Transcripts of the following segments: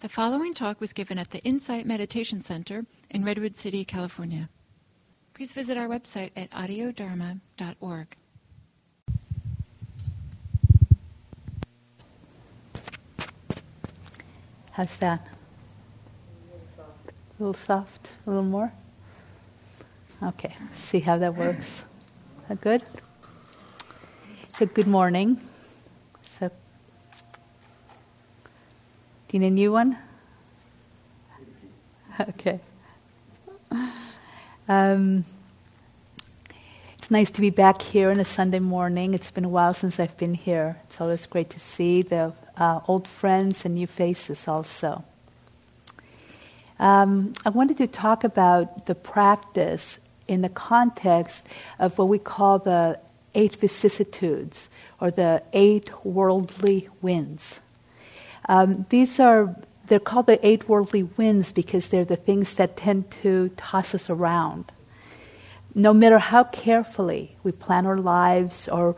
The following talk was given at the Insight Meditation Center in Redwood City, California. Please visit our website at audiodharma.org. How's that? A little soft, a little more? Okay, see how that works. That good? So, good morning. So, do you need a new one? Okay. Um, it's nice to be back here on a Sunday morning. It's been a while since I've been here. It's always great to see the uh, old friends and new faces also. Um, I wanted to talk about the practice in the context of what we call the eight vicissitudes or the eight worldly winds. Um, these are they're called the eight worldly winds because they're the things that tend to toss us around. No matter how carefully we plan our lives or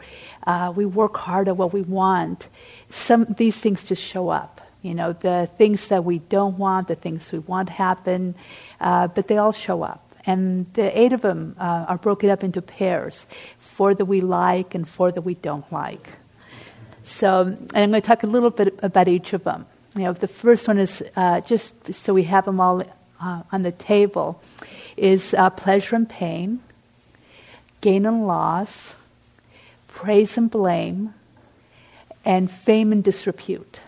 uh, we work hard at what we want, some these things just show up. You know, the things that we don't want, the things we want happen, uh, but they all show up. And the eight of them uh, are broken up into pairs four that we like and four that we don't like. So, and I'm going to talk a little bit about each of them. You know, the first one is uh, just so we have them all uh, on the table is uh, pleasure and pain, gain and loss, praise and blame, and fame and disrepute.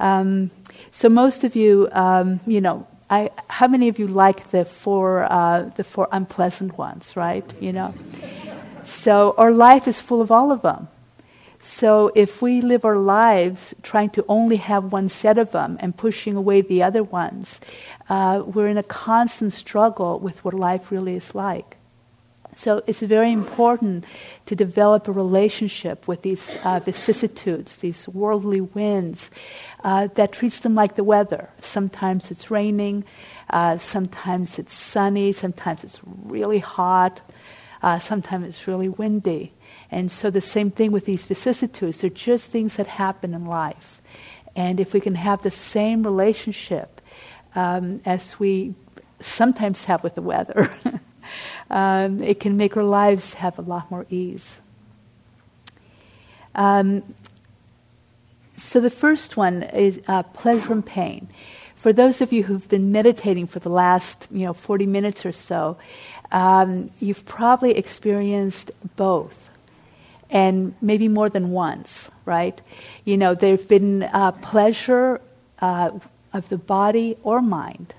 Um, so most of you, um, you know, I, how many of you like the four, uh, the four unpleasant ones, right? You know, so our life is full of all of them. So if we live our lives trying to only have one set of them and pushing away the other ones, uh, we're in a constant struggle with what life really is like. So it's very important to develop a relationship with these uh, vicissitudes, these worldly winds, uh, that treats them like the weather. Sometimes it's raining, uh, sometimes it's sunny, sometimes it's really hot, uh, sometimes it's really windy. And so the same thing with these vicissitudes, they're just things that happen in life. And if we can have the same relationship um, as we sometimes have with the weather, um, it can make our lives have a lot more ease. Um, so the first one is uh, pleasure and pain. For those of you who've been meditating for the last, you know, 40 minutes or so, um, you've probably experienced both, and maybe more than once, right? You know, there's been uh, pleasure uh, of the body or mind,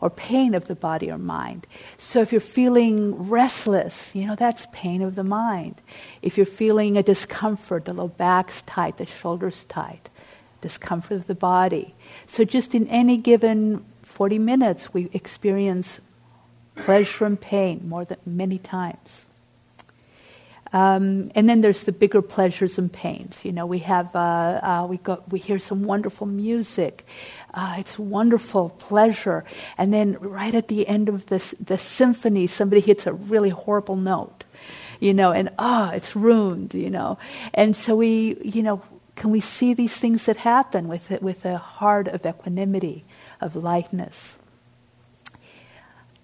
or pain of the body or mind. So if you're feeling restless, you know, that's pain of the mind. If you're feeling a discomfort, the low back's tight, the shoulders tight, discomfort of the body. So just in any given 40 minutes, we experience pleasure and pain more than many times. Um, and then there's the bigger pleasures and pains. You know, we have uh, uh, we go we hear some wonderful music. Uh, it's wonderful pleasure, and then right at the end of this the symphony, somebody hits a really horrible note. You know, and ah, oh, it's ruined. You know, and so we you know can we see these things that happen with it with a heart of equanimity, of lightness,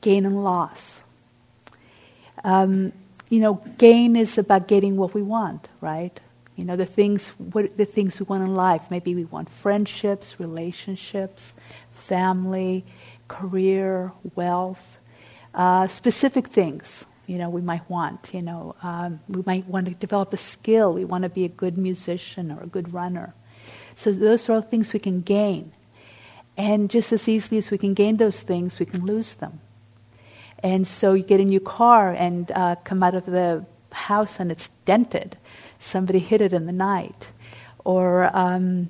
gain and loss. Um, you know, gain is about getting what we want, right? You know, the things, what, the things we want in life. Maybe we want friendships, relationships, family, career, wealth, uh, specific things. You know, we might want. You know, um, we might want to develop a skill. We want to be a good musician or a good runner. So those are all things we can gain. And just as easily as we can gain those things, we can lose them. And so you get a new car and uh, come out of the house and it's dented. Somebody hit it in the night. Or um,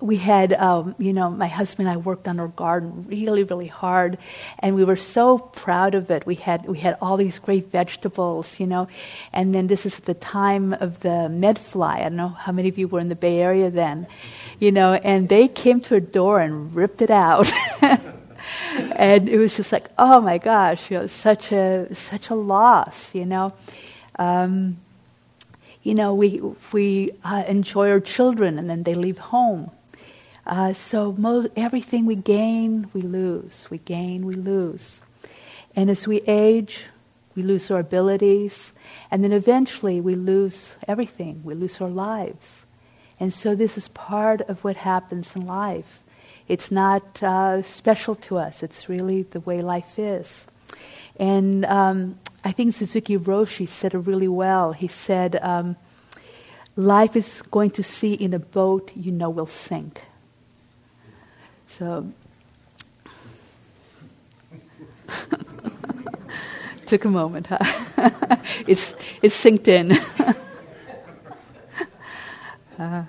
we had, um, you know, my husband and I worked on our garden really, really hard, and we were so proud of it. We had we had all these great vegetables, you know, and then this is at the time of the medfly. I don't know how many of you were in the Bay Area then, you know, and they came to our door and ripped it out. and it was just like, oh my gosh, you know, such a such a loss, you know. Um, you know, we we uh, enjoy our children, and then they leave home. Uh, so mo- everything we gain, we lose. We gain, we lose. And as we age, we lose our abilities, and then eventually we lose everything. We lose our lives. And so this is part of what happens in life. It's not uh, special to us, it's really the way life is. And um, I think Suzuki Roshi said it really well. He said, um, Life is going to sea in a boat you know will sink. So, took a moment, huh? it's, it's synced in. uh,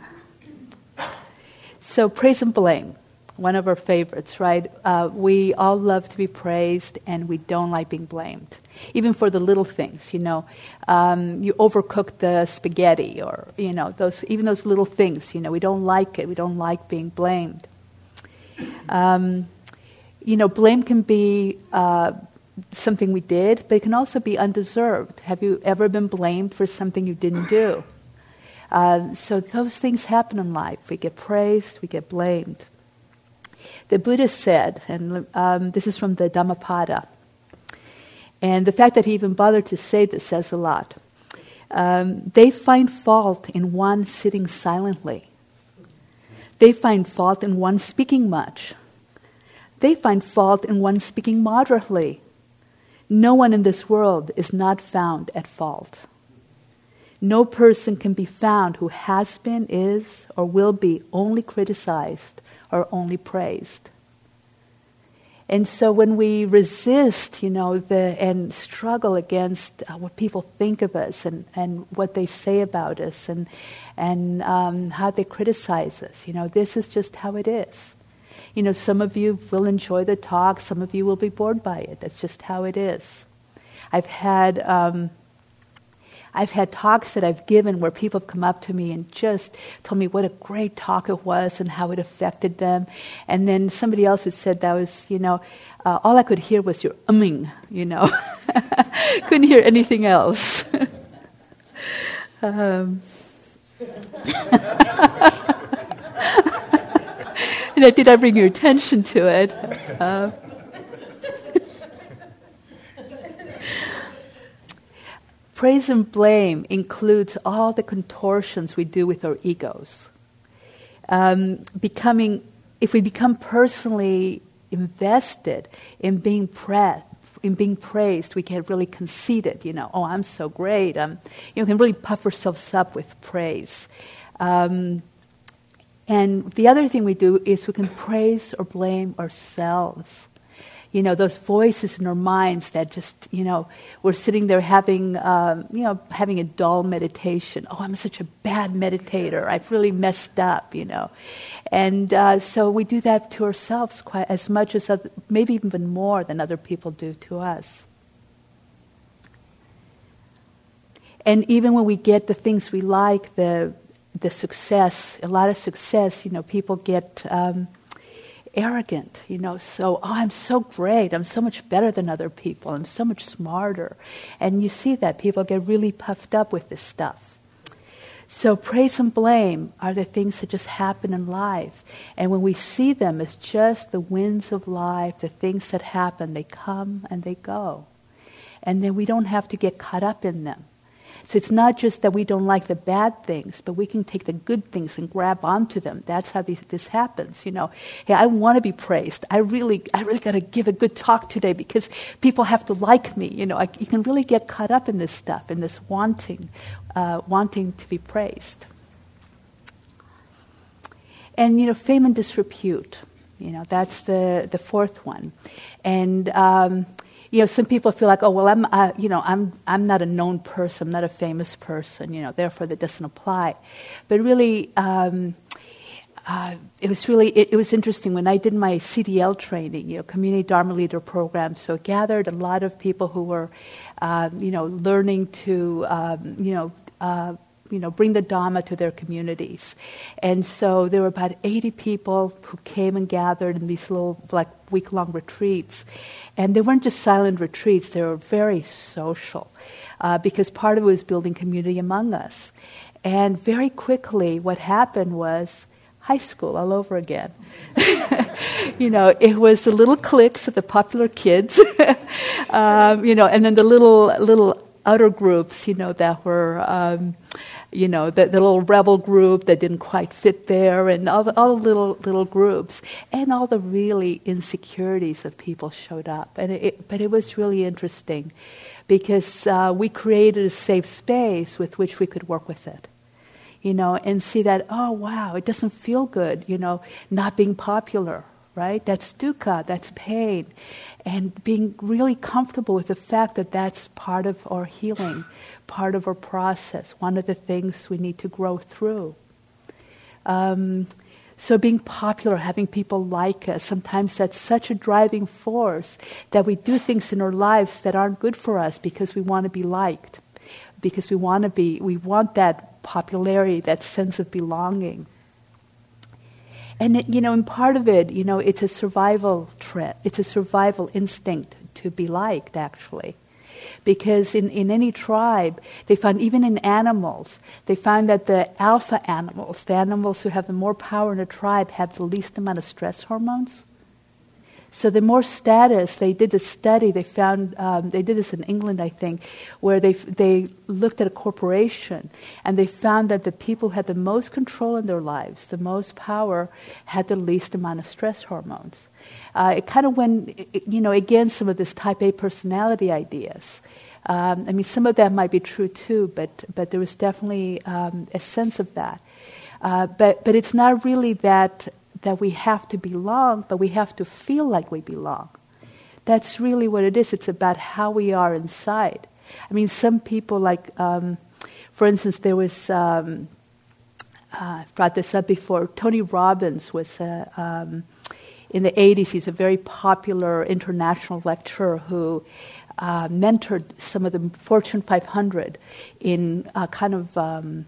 so, praise and blame one of our favorites, right? Uh, we all love to be praised, and we don't like being blamed, even for the little things. You know, um, you overcook the spaghetti, or you know, those even those little things. You know, we don't like it. We don't like being blamed. Um, you know, blame can be uh, something we did, but it can also be undeserved. Have you ever been blamed for something you didn't do? Uh, so those things happen in life. We get praised, we get blamed. The Buddha said, and um, this is from the Dhammapada, and the fact that he even bothered to say this says a lot. Um, they find fault in one sitting silently. They find fault in one speaking much. They find fault in one speaking moderately. No one in this world is not found at fault. No person can be found who has been, is, or will be only criticized are only praised. And so when we resist, you know, the, and struggle against uh, what people think of us and, and what they say about us and, and um, how they criticize us, you know, this is just how it is. You know, some of you will enjoy the talk, some of you will be bored by it. That's just how it is. I've had um, I've had talks that I've given where people have come up to me and just told me what a great talk it was and how it affected them. And then somebody else who said that was, you know, uh, all I could hear was your umming, you know. Couldn't hear anything else. um. did I bring your attention to it? Uh, Praise and blame includes all the contortions we do with our egos. Um, becoming, if we become personally invested in being pra- in being praised, we get really conceited. You know, oh, I'm so great. Um, you know, can really puff ourselves up with praise. Um, and the other thing we do is we can praise or blame ourselves you know, those voices in our minds that just, you know, we're sitting there having, um, you know, having a dull meditation. Oh, I'm such a bad meditator. I've really messed up, you know. And uh, so we do that to ourselves quite as much as, other, maybe even more than other people do to us. And even when we get the things we like, the, the success, a lot of success, you know, people get. Um, arrogant, you know, so, oh, I'm so great. I'm so much better than other people. I'm so much smarter. And you see that people get really puffed up with this stuff. So, praise and blame are the things that just happen in life. And when we see them as just the winds of life, the things that happen, they come and they go. And then we don't have to get caught up in them. So it's not just that we don't like the bad things, but we can take the good things and grab onto them. That's how these, this happens. You know, hey, I want to be praised. I really, I really got to give a good talk today because people have to like me. You know, I, you can really get caught up in this stuff, in this wanting, uh, wanting to be praised. And you know, fame and disrepute. You know, that's the the fourth one, and. Um, you know, some people feel like, oh, well, I'm, uh, you know, I'm, I'm not a known person, I'm not a famous person, you know, therefore that doesn't apply. But really, um, uh, it was really it, it, was interesting when I did my CDL training, you know, community Dharma leader program. So gathered a lot of people who were, uh, you know, learning to, um, you know. You know, bring the Dharma to their communities. And so there were about 80 people who came and gathered in these little, like, week long retreats. And they weren't just silent retreats, they were very social uh, because part of it was building community among us. And very quickly, what happened was high school all over again. you know, it was the little cliques of the popular kids, um, you know, and then the little little outer groups, you know, that were, um, you know, the, the, little rebel group that didn't quite fit there, and all the, all the little little groups, and all the really insecurities of people showed up. And it, but it was really interesting because uh, we created a safe space with which we could work with it you know, and see that, oh, wow, it doesn't feel good, you know, not being popular, right? That's dukkha, that's pain. And being really comfortable with the fact that that's part of our healing, part of our process, one of the things we need to grow through. Um, so being popular, having people like us, sometimes that's such a driving force that we do things in our lives that aren't good for us because we want to be liked, because we want to be, we want that popularity, that sense of belonging. And it, you know, and part of it, you know, it's a survival trend. It's a survival instinct to be liked, actually. Because in, in any tribe, they found, even in animals, they found that the alpha animals, the animals who have the more power in a tribe, have the least amount of stress hormones. So the more status, they did a study. They found um, they did this in England, I think, where they they looked at a corporation and they found that the people who had the most control in their lives, the most power, had the least amount of stress hormones. Uh, it kind of went, you know, against some of this Type A personality ideas. Um, I mean, some of that might be true too, but but there was definitely um, a sense of that. Uh, but but it's not really that that we have to belong, but we have to feel like we belong. That's really what it is. It's about how we are inside. I mean, some people, like, um, for instance, there was, um, uh, I've brought this up before, Tony Robbins was a, um, in the 80s, he's a very popular international lecturer who uh, mentored some of the Fortune 500 in uh, kind of um,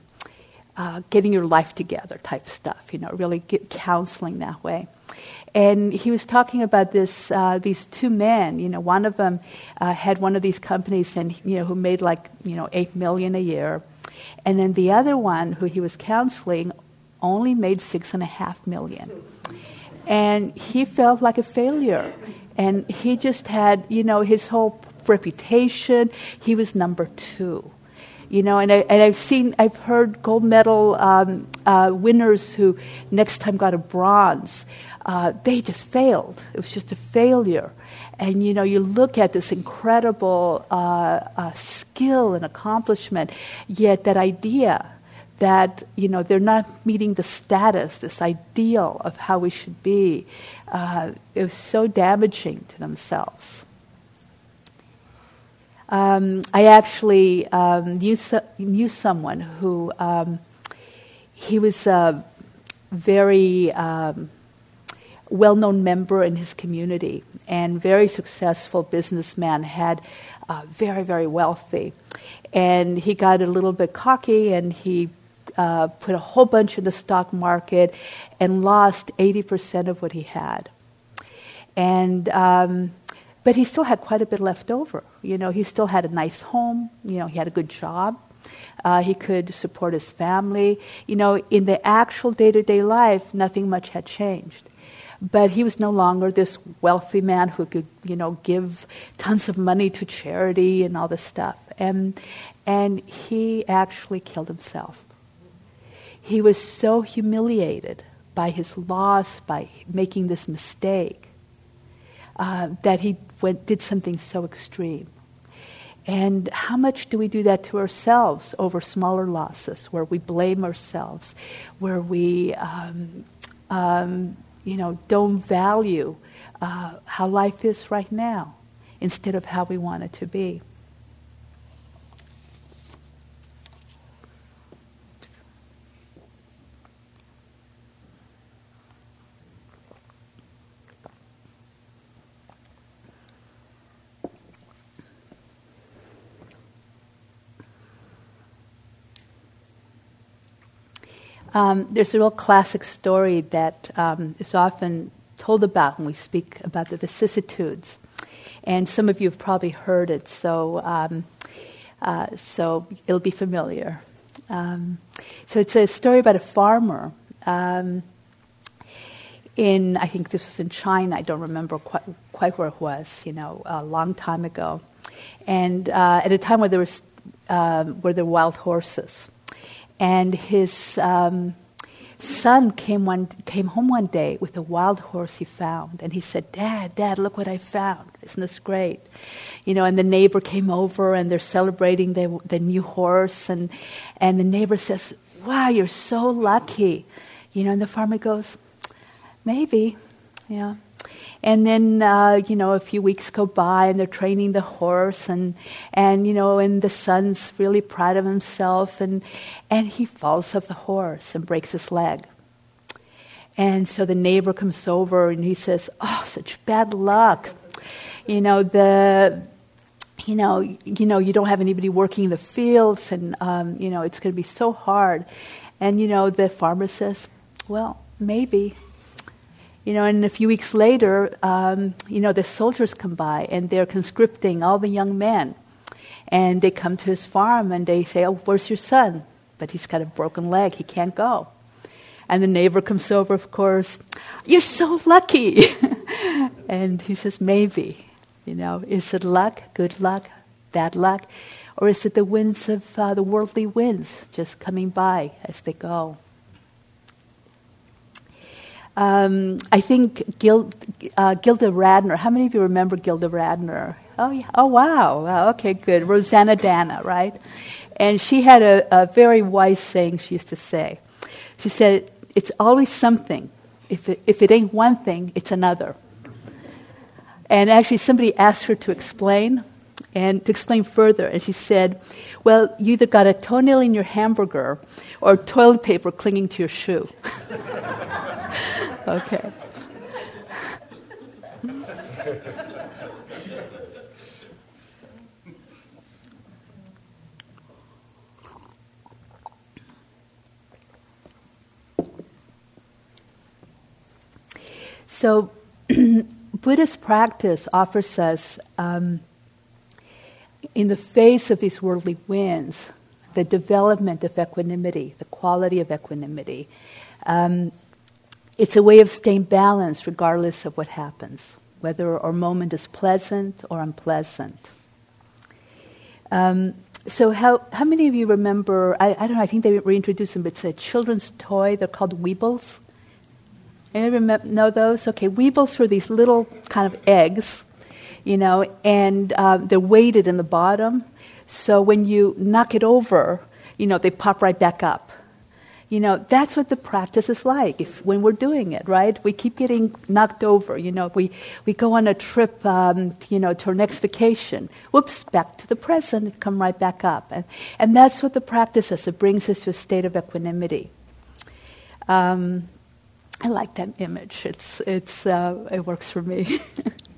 uh, getting your life together type stuff, you know, really get counseling that way. And he was talking about this, uh, these two men, you know, one of them uh, had one of these companies and, you know, who made like, you know, eight million a year. And then the other one who he was counseling only made six and a half million. And he felt like a failure. And he just had, you know, his whole reputation, he was number two you know, and, I, and I've seen, I've heard gold medal um, uh, winners who next time got a bronze. Uh, they just failed. It was just a failure. And you know, you look at this incredible uh, uh skill and accomplishment, yet that idea that you know they're not meeting the status, this ideal of how we should be, uh, it was so damaging to themselves. Um, I actually um, knew, so, knew someone who um, he was a very um, well known member in his community and very successful businessman, had uh, very, very wealthy. And he got a little bit cocky and he uh, put a whole bunch in the stock market and lost 80% of what he had. And um, but he still had quite a bit left over. You know, he still had a nice home. You know, he had a good job. Uh, he could support his family. You know, in the actual day to day life, nothing much had changed. But he was no longer this wealthy man who could, you know, give tons of money to charity and all this stuff. And, and he actually killed himself. He was so humiliated by his loss, by making this mistake, uh, that he went, did something so extreme. And how much do we do that to ourselves over smaller losses, where we blame ourselves, where we, um, um, you know, don't value uh, how life is right now instead of how we want it to be? Um, there's a real classic story that um, is often told about when we speak about the vicissitudes. And some of you have probably heard it, so, um, uh, so it'll be familiar. Um, so it's a story about a farmer. Um, in, I think this was in China, I don't remember quite, quite where it was, you know, a long time ago. And uh, at a time where there, was, uh, where there were wild horses. And his um, son came, one, came home one day with a wild horse he found. And he said, Dad, Dad, look what I found. Isn't this great? You know, and the neighbor came over and they're celebrating the, the new horse. And, and the neighbor says, Wow, you're so lucky. You know, and the farmer goes, Maybe, yeah. And then, uh, you know, a few weeks go by and they're training the horse and, and, you know, and the son's really proud of himself and, and he falls off the horse and breaks his leg. And so the neighbor comes over and he says, oh, such bad luck. You know, the, you know, you know, you don't have anybody working in the fields and, um, you know, it's going to be so hard. And, you know, the farmer says, well, maybe you know, and a few weeks later, um, you know, the soldiers come by and they're conscripting all the young men. And they come to his farm and they say, Oh, where's your son? But he's got a broken leg, he can't go. And the neighbor comes over, of course, You're so lucky. and he says, Maybe. You know, is it luck, good luck, bad luck? Or is it the winds of uh, the worldly winds just coming by as they go? Um, I think Gil, uh, Gilda Radner. How many of you remember Gilda Radner? Oh, yeah. Oh, wow. Okay, good. Rosanna Dana, right? And she had a, a very wise saying she used to say. She said, It's always something. If it, if it ain't one thing, it's another. And actually, somebody asked her to explain, and to explain further. And she said, Well, you either got a toenail in your hamburger or toilet paper clinging to your shoe. okay. So, Buddhist practice offers us, um, in the face of these worldly winds, the development of equanimity, the quality of equanimity. Um, it's a way of staying balanced regardless of what happens, whether our moment is pleasant or unpleasant. Um, so, how, how many of you remember? I, I don't know, I think they reintroduced them, but it's a children's toy. They're called Weebles. Anyone know those? Okay, Weebles were these little kind of eggs, you know, and uh, they're weighted in the bottom. So, when you knock it over, you know, they pop right back up. You know, that's what the practice is like if, when we're doing it, right? We keep getting knocked over. You know, we, we go on a trip, um, you know, to our next vacation. Whoops, back to the present, come right back up. And, and that's what the practice is. It brings us to a state of equanimity. Um, I like that image. It's, it's, uh, it works for me.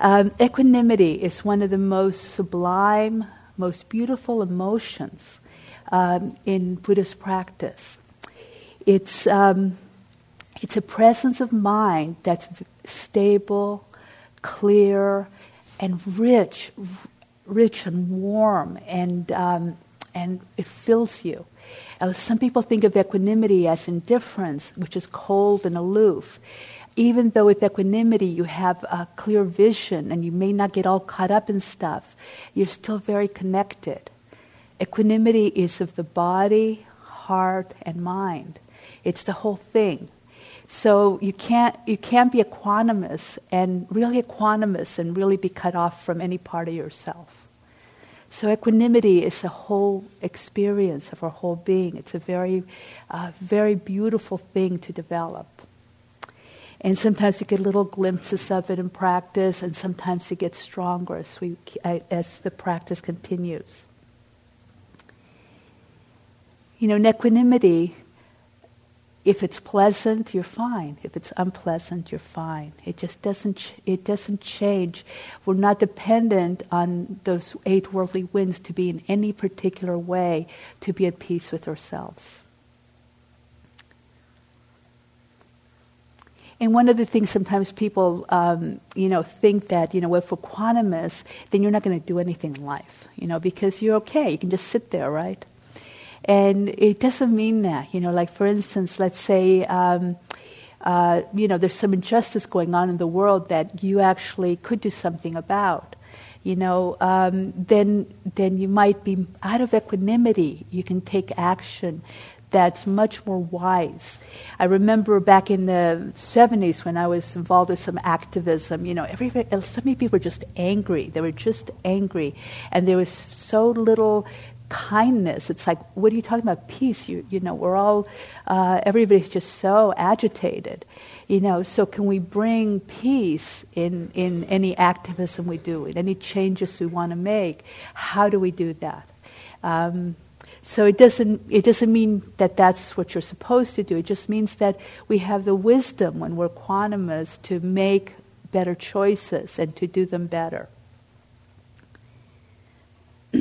um, equanimity is one of the most sublime, most beautiful emotions um, in Buddhist practice. It's, um, it's a presence of mind that's stable, clear, and rich, rich and warm, and, um, and it fills you. Some people think of equanimity as indifference, which is cold and aloof. Even though with equanimity you have a clear vision and you may not get all caught up in stuff, you're still very connected. Equanimity is of the body, heart, and mind. It's the whole thing. So you can't, you can't be equanimous and really equanimous and really be cut off from any part of yourself. So equanimity is a whole experience of our whole being. It's a very, uh, very beautiful thing to develop. And sometimes you get little glimpses of it in practice, and sometimes it gets stronger as, we, as the practice continues. You know, in equanimity, if it's pleasant, you're fine. If it's unpleasant, you're fine. It just doesn't, ch- it doesn't change. We're not dependent on those eight worldly winds to be in any particular way to be at peace with ourselves. And one of the things sometimes people, um, you know, think that, you know, if we're equanimous, then you're not going to do anything in life, you know, because you're okay. You can just sit there, right? And it doesn't mean that, you know, like for instance, let's say, um, uh, you know, there's some injustice going on in the world that you actually could do something about. You know, um, then then you might be out of equanimity. You can take action that's much more wise. I remember back in the 70s when I was involved with some activism, you know, every, so many people were just angry. They were just angry. And there was so little kindness. It's like, what are you talking about? Peace. You, you know, we're all, uh, everybody's just so agitated. You know, so can we bring peace in, in any activism we do, in any changes we want to make? How do we do that? Um, so it doesn't, it doesn't mean that that's what you're supposed to do. It just means that we have the wisdom when we're equanimous to make better choices and to do them better.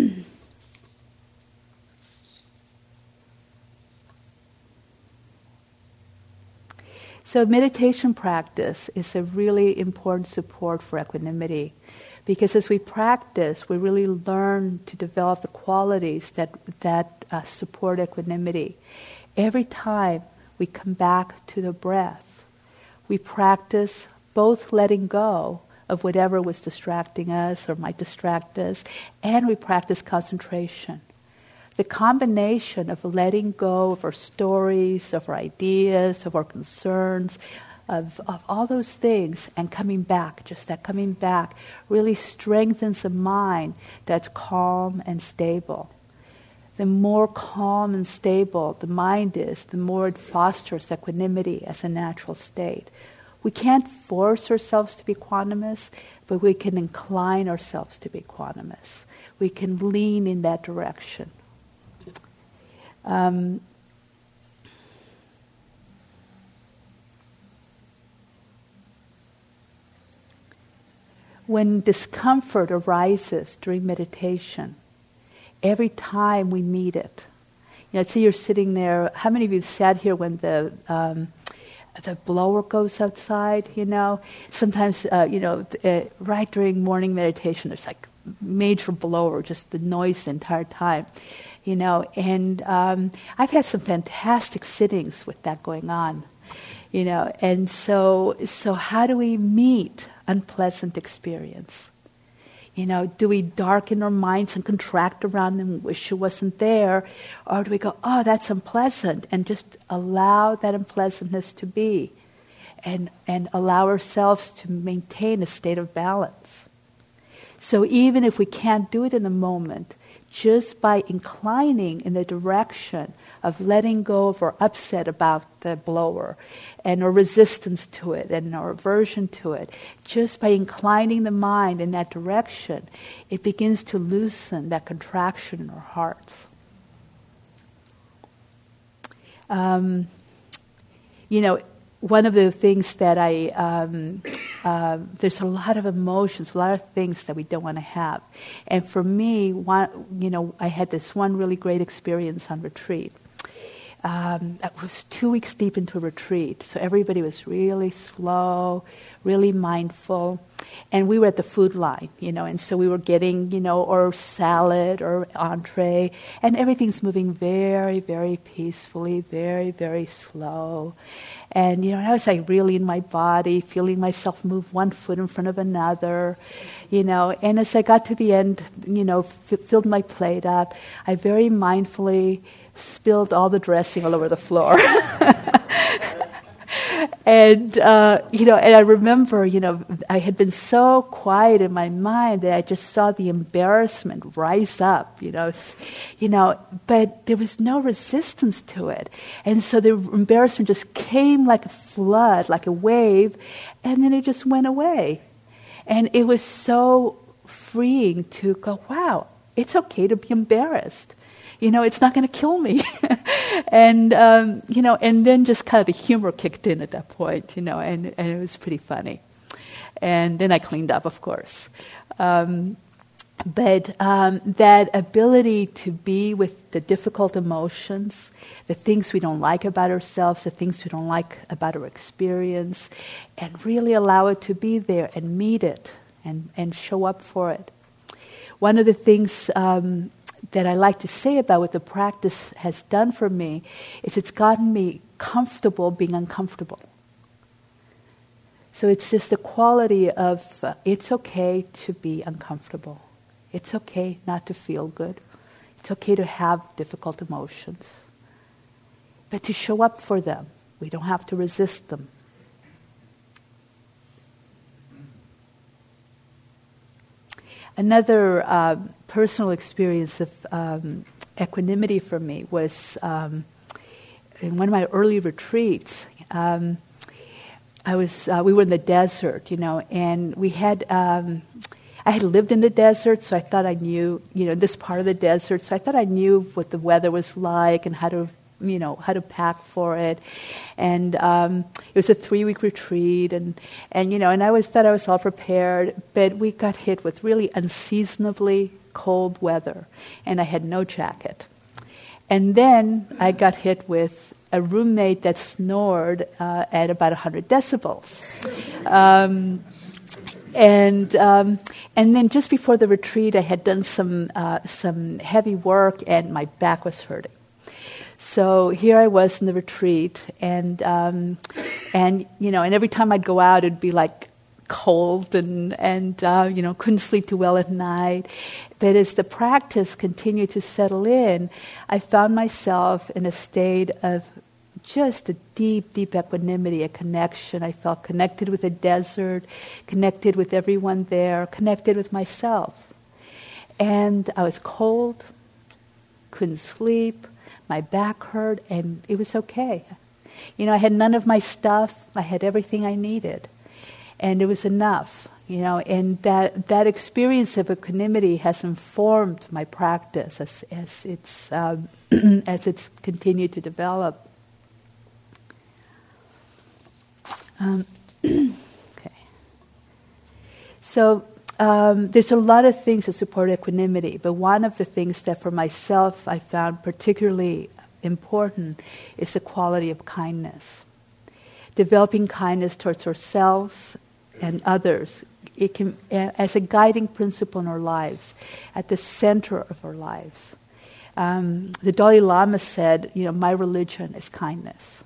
so meditation practice is a really important support for equanimity. Because as we practice, we really learn to develop the qualities that, that uh, support equanimity. Every time we come back to the breath, we practice both letting go of whatever was distracting us or might distract us, and we practice concentration. The combination of letting go of our stories, of our ideas, of our concerns, of, of all those things and coming back, just that coming back, really strengthens a mind that's calm and stable. The more calm and stable the mind is, the more it fosters equanimity as a natural state. We can't force ourselves to be equanimous, but we can incline ourselves to be equanimous. We can lean in that direction. Um, when discomfort arises during meditation, every time we meet it, you know, say you're sitting there. How many of you sat here when the um, the blower goes outside? You know, sometimes uh, you know, uh, right during morning meditation, there's like major blower, just the noise the entire time. You know, and um, I've had some fantastic sittings with that going on you know and so so how do we meet unpleasant experience? You know do we darken our minds and contract around them and wish it wasn't there? Or do we go oh that's unpleasant and just allow that unpleasantness to be and and allow ourselves to maintain a state of balance? So even if we can't do it in the moment just by inclining in the direction of letting go of our upset about the blower and our resistance to it and our aversion to it, just by inclining the mind in that direction, it begins to loosen that contraction in our hearts. Um, you know, one of the things that I, um, uh, there's a lot of emotions, a lot of things that we don't want to have. And for me, one, you know, I had this one really great experience on retreat um, it was two weeks deep into a retreat, so everybody was really slow, really mindful, and we were at the food line, you know, and so we were getting, you know, or salad or entree, and everything's moving very, very peacefully, very, very slow, and you know, I was like really in my body, feeling myself move one foot in front of another, you know, and as I got to the end, you know, f- filled my plate up, I very mindfully spilled all the dressing all over the floor. and uh, you know, and I remember, you know, I had been so quiet in my mind that I just saw the embarrassment rise up, you know, you know, but there was no resistance to it, and so the embarrassment just came like a flood, like a wave, and then it just went away, and it was so freeing to go, wow, it's okay to be embarrassed you know, it's not going to kill me. and, um, you know, and then just kind of the humor kicked in at that point, you know, and, and it was pretty funny. And then I cleaned up, of course. Um, but um, that ability to be with the difficult emotions, the things we don't like about ourselves, the things we don't like about our experience, and really allow it to be there and meet it and, and show up for it. One of the things um, that I like to say about what the practice has done for me is it's gotten me comfortable being uncomfortable. So it's just the quality of uh, it's okay to be uncomfortable. It's okay not to feel good. It's okay to have difficult emotions. But to show up for them, we don't have to resist them. Another uh, personal experience of um, equanimity for me was um, in one of my early retreats. Um, I was uh, we were in the desert, you know, and we had um, I had lived in the desert, so I thought I knew, you know, this part of the desert. So I thought I knew what the weather was like and how to, you know, how to pack for it. And um, it was a three-week retreat, and and you know, and I was thought I was all prepared, but we got hit with really unseasonably cold weather, and I had no jacket. And then I got hit with a roommate that snored uh, at about 100 decibels. Um, and um, and then just before the retreat, I had done some uh, some heavy work, and my back was hurting. So here I was in the retreat, and um, and you know, and every time I'd go out, it'd be like cold and and uh, you know couldn't sleep too well at night. But as the practice continued to settle in, I found myself in a state of just a deep, deep equanimity, a connection. I felt connected with the desert, connected with everyone there, connected with myself. And I was cold, couldn't sleep, my back hurt, and it was okay. You know, I had none of my stuff, I had everything I needed, and it was enough. You know, and that, that experience of equanimity has informed my practice as, as, it's, um, as it's continued to develop. Um, okay. So um, there's a lot of things that support equanimity, but one of the things that for myself I found particularly important is the quality of kindness. Developing kindness towards ourselves and others, it can, as a guiding principle in our lives, at the center of our lives. Um, the Dalai Lama said, you know, my religion is kindness.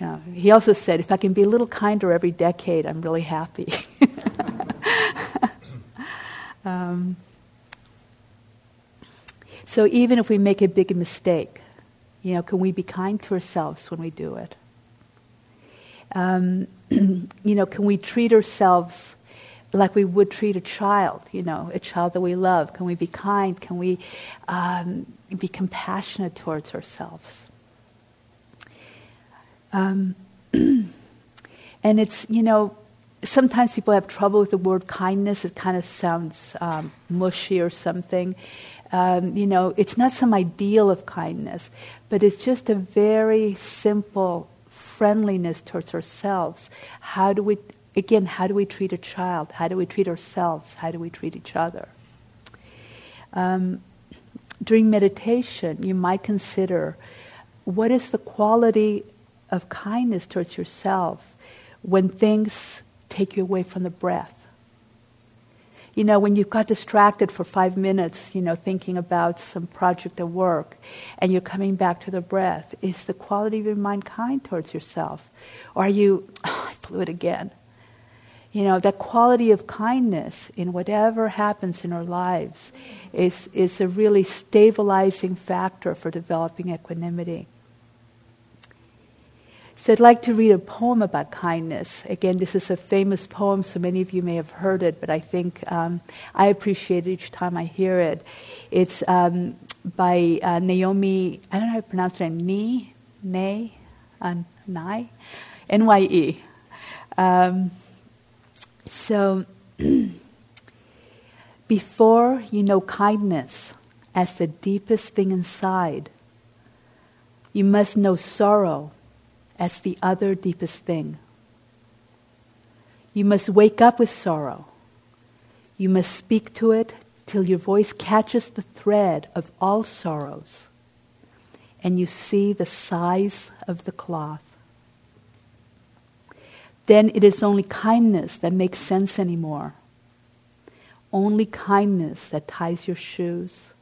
You know, he also said, if I can be a little kinder every decade, I'm really happy. um, so even if we make a big mistake, you know, can we be kind to ourselves when we do it? Um, you know, can we treat ourselves like we would treat a child, you know, a child that we love? Can we be kind? Can we um, be compassionate towards ourselves? Um, and it's, you know, sometimes people have trouble with the word kindness. It kind of sounds um, mushy or something. Um, you know, it's not some ideal of kindness, but it's just a very simple friendliness towards ourselves. How do we, again, how do we treat a child? How do we treat ourselves? How do we treat each other? Um, during meditation, you might consider what is the quality of kindness towards yourself when things take you away from the breath. You know, when you've got distracted for five minutes, you know, thinking about some project at work, and you're coming back to the breath, is the quality of your mind kind towards yourself? Or are you, oh, I blew it again? You know, that quality of kindness in whatever happens in our lives is, is a really stabilizing factor for developing equanimity. So I'd like to read a poem about kindness. Again, this is a famous poem, so many of you may have heard it, but I think um, I appreciate it each time I hear it. It's um, by uh, Naomi, I don't know how to pronounce her name, Ni, Nay, uh, Nye, N-Y-E. Um, so, before you know kindness as the deepest thing inside, you must know sorrow as the other deepest thing. You must wake up with sorrow. You must speak to it till your voice catches the thread of all sorrows and you see the size of the cloth. Then it is only kindness that makes sense anymore. Only kindness that ties your shoes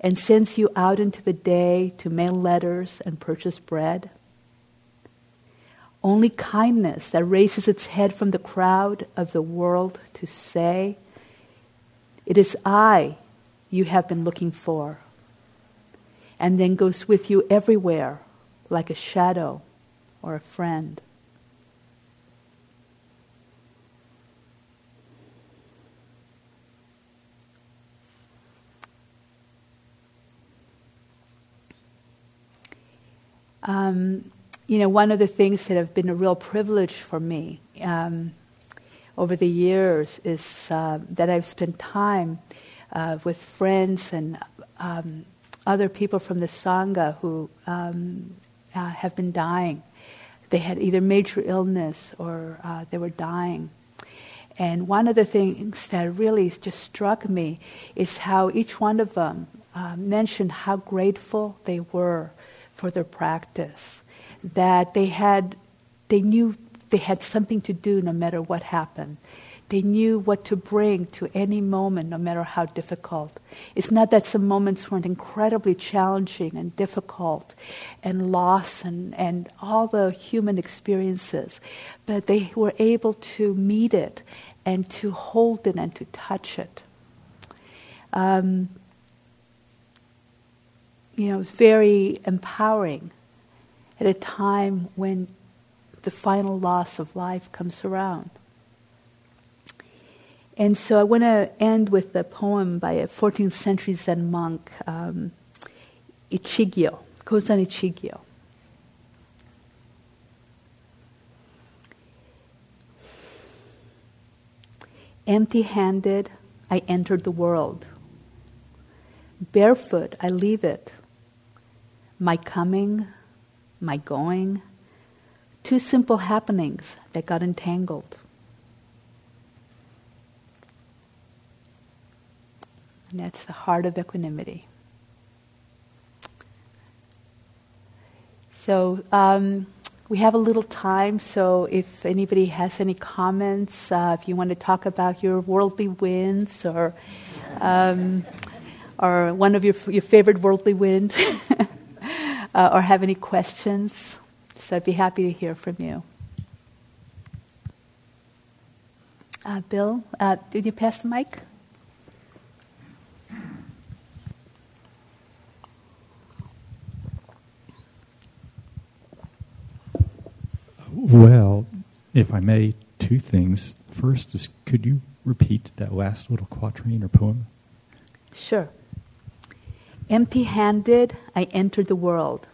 and sends you out into the day to mail letters and purchase bread Only kindness that raises its head from the crowd of the world to say, It is I you have been looking for, and then goes with you everywhere like a shadow or a friend. Um, you know, one of the things that have been a real privilege for me um, over the years is uh, that I've spent time uh, with friends and um, other people from the Sangha who um, uh, have been dying. They had either major illness or uh, they were dying. And one of the things that really just struck me is how each one of them uh, mentioned how grateful they were for their practice, that they had, they knew they had something to do no matter what happened. They knew what to bring to any moment, no matter how difficult. It's not that some moments weren't incredibly challenging and difficult and loss and, and all the human experiences, but they were able to meet it and to hold it and to touch it. Um, you know, it's very empowering at a time when the final loss of life comes around. And so I want to end with a poem by a 14th century Zen monk, um, Ichikyo, Kozan Ichikyo. Empty handed, I entered the world. Barefoot, I leave it my coming, my going, two simple happenings that got entangled. And that's the heart of equanimity. So um, we have a little time, so if anybody has any comments, uh, if you want to talk about your worldly winds or, um, or one of your, your favorite worldly winds. uh, or have any questions. So I'd be happy to hear from you. Uh, Bill, uh, did you pass the mic? Well, if I may, two things. First is, could you repeat that last little quatrain or poem? Sure. Empty handed, I enter the world.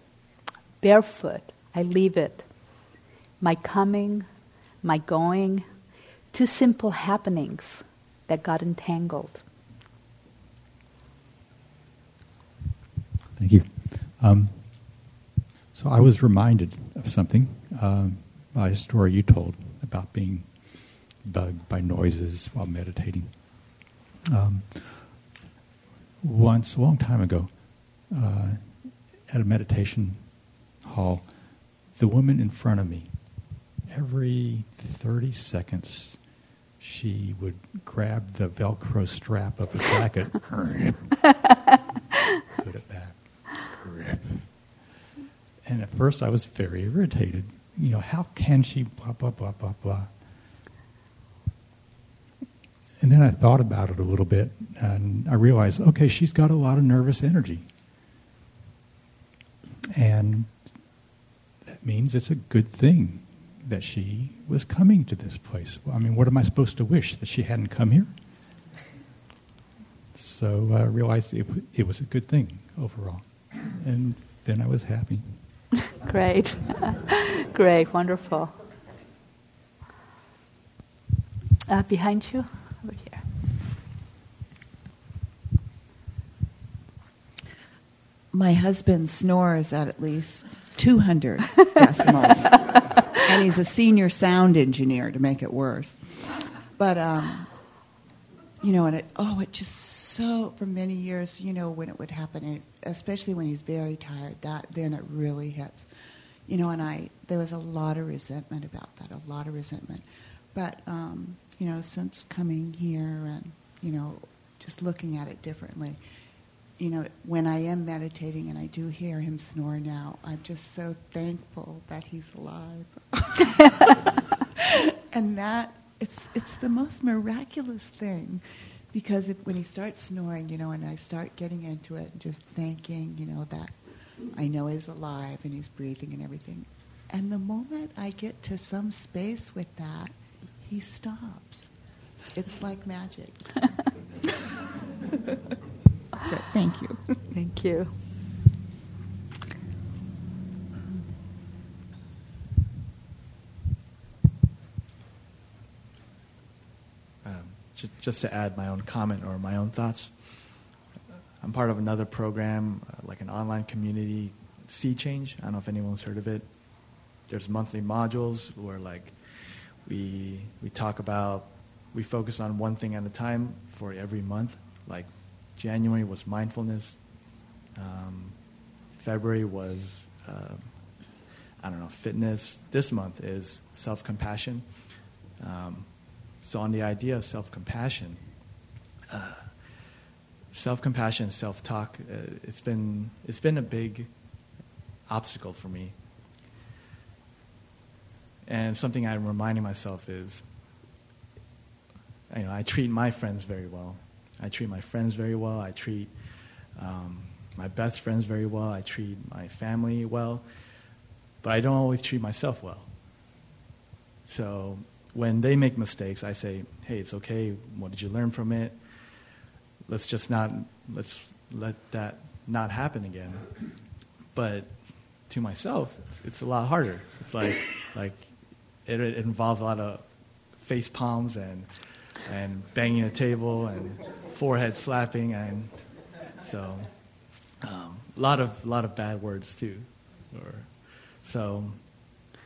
Barefoot, I leave it. My coming, my going, two simple happenings that got entangled. Thank you. Um, so I was reminded of something um, by a story you told about being bugged by noises while meditating. Um, once, a long time ago, uh, at a meditation hall, the woman in front of me, every 30 seconds, she would grab the Velcro strap of the jacket, put it back, grip. And at first I was very irritated. You know, how can she blah, blah, blah, blah, blah. And then I thought about it a little bit, and I realized, okay, she's got a lot of nervous energy. And that means it's a good thing that she was coming to this place. I mean, what am I supposed to wish? That she hadn't come here? So I realized it, it was a good thing overall. And then I was happy. Great. Great. Wonderful. Uh, behind you? Over here. My husband snores at at least 200 decibels. and he's a senior sound engineer to make it worse. But, um, you know, and it, oh, it just so, for many years, you know, when it would happen, it, especially when he's very tired, that then it really hits. You know, and I, there was a lot of resentment about that, a lot of resentment. But, um, you know, since coming here and, you know, just looking at it differently, you know, when I am meditating and I do hear him snore now, I'm just so thankful that he's alive. and that it's it's the most miraculous thing because if, when he starts snoring, you know, and I start getting into it, and just thanking, you know, that I know he's alive and he's breathing and everything. And the moment I get to some space with that, he stops. It's like magic. so thank you. Thank you. Um, just to add my own comment or my own thoughts, I'm part of another program, uh, like an online community, Sea Change. I don't know if anyone's heard of it. There's monthly modules where like we we talk about we focus on one thing at a time for every month. Like January was mindfulness. Um, February was uh, I don't know fitness. This month is self compassion. Um, so on the idea of self compassion, uh, self compassion, self talk, uh, it's been it's been a big obstacle for me. And something I'm reminding myself is, you know, I treat my friends very well. I treat my friends very well. I treat um, my best friends very well. I treat my family well. But I don't always treat myself well. So when they make mistakes, I say, hey, it's okay. What did you learn from it? Let's just not, let's let that not happen again. But to myself, it's a lot harder. It's like, like it, it involves a lot of face palms and, and banging a table and forehead slapping. And so um, a lot of, lot of bad words too. Or, so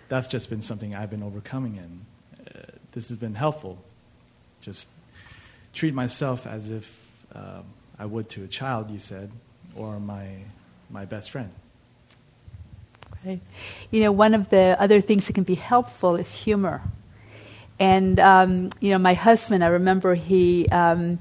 that's just been something I've been overcoming and uh, this has been helpful. Just treat myself as if um, I would to a child, you said, or my, my best friend. Right. You know, one of the other things that can be helpful is humor. And um, you know, my husband, I remember he um,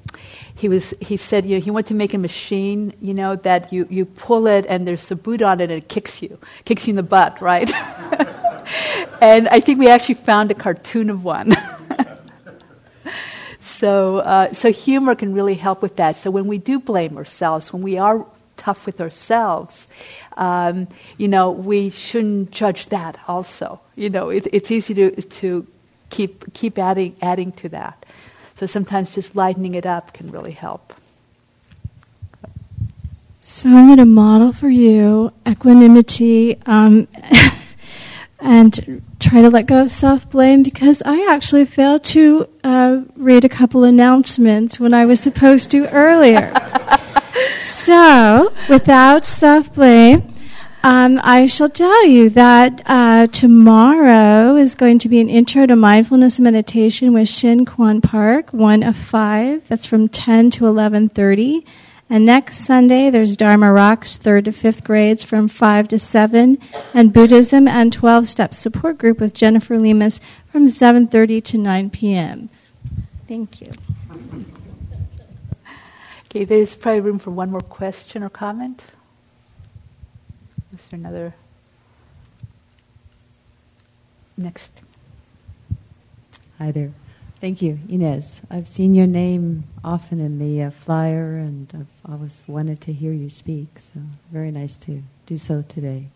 he was he said you know he wanted to make a machine you know that you, you pull it and there's a boot on it and it kicks you kicks you in the butt right and I think we actually found a cartoon of one. so uh, so humor can really help with that. So when we do blame ourselves, when we are tough with ourselves, um, you know, we shouldn't judge that. Also, you know, it, it's easy to to keep keep adding adding to that. So sometimes just lightening it up can really help. So I'm going to model for you equanimity um, and try to let go of self blame because I actually failed to uh, read a couple announcements when I was supposed to earlier. so, without self blame, um, I shall tell you that uh, tomorrow is going to be an intro to mindfulness meditation with Shin Kwan Park, one of five. That's from ten to eleven thirty. And next Sunday, there's Dharma Rocks, third to fifth grades from 5 to 7, and Buddhism and 12 Step Support Group with Jennifer Lemus from 7.30 to 9 p.m. Thank you. Okay, there's probably room for one more question or comment. There another? Next. Hi there. Thank you, Ines. I've seen your name often in the uh, flyer, and I've always wanted to hear you speak. So very nice to do so today.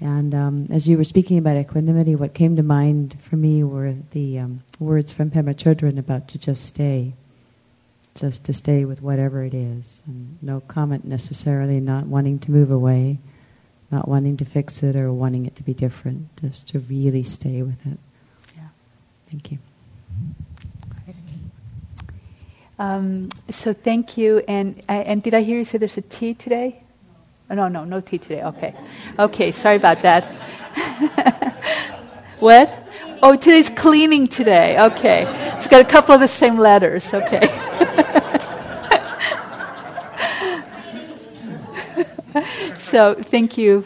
And um, as you were speaking about equanimity, what came to mind for me were the um, words from Pema Chodron about to just stay, just to stay with whatever it is, and no comment necessarily, not wanting to move away, not wanting to fix it or wanting it to be different, just to really stay with it. Yeah. Thank you. Um, so thank you. And, and did I hear you say there's a tea today? Oh, no, no, no tea today. Okay. Okay, sorry about that. what? Oh, today's cleaning today. Okay. It's got a couple of the same letters. Okay. so thank you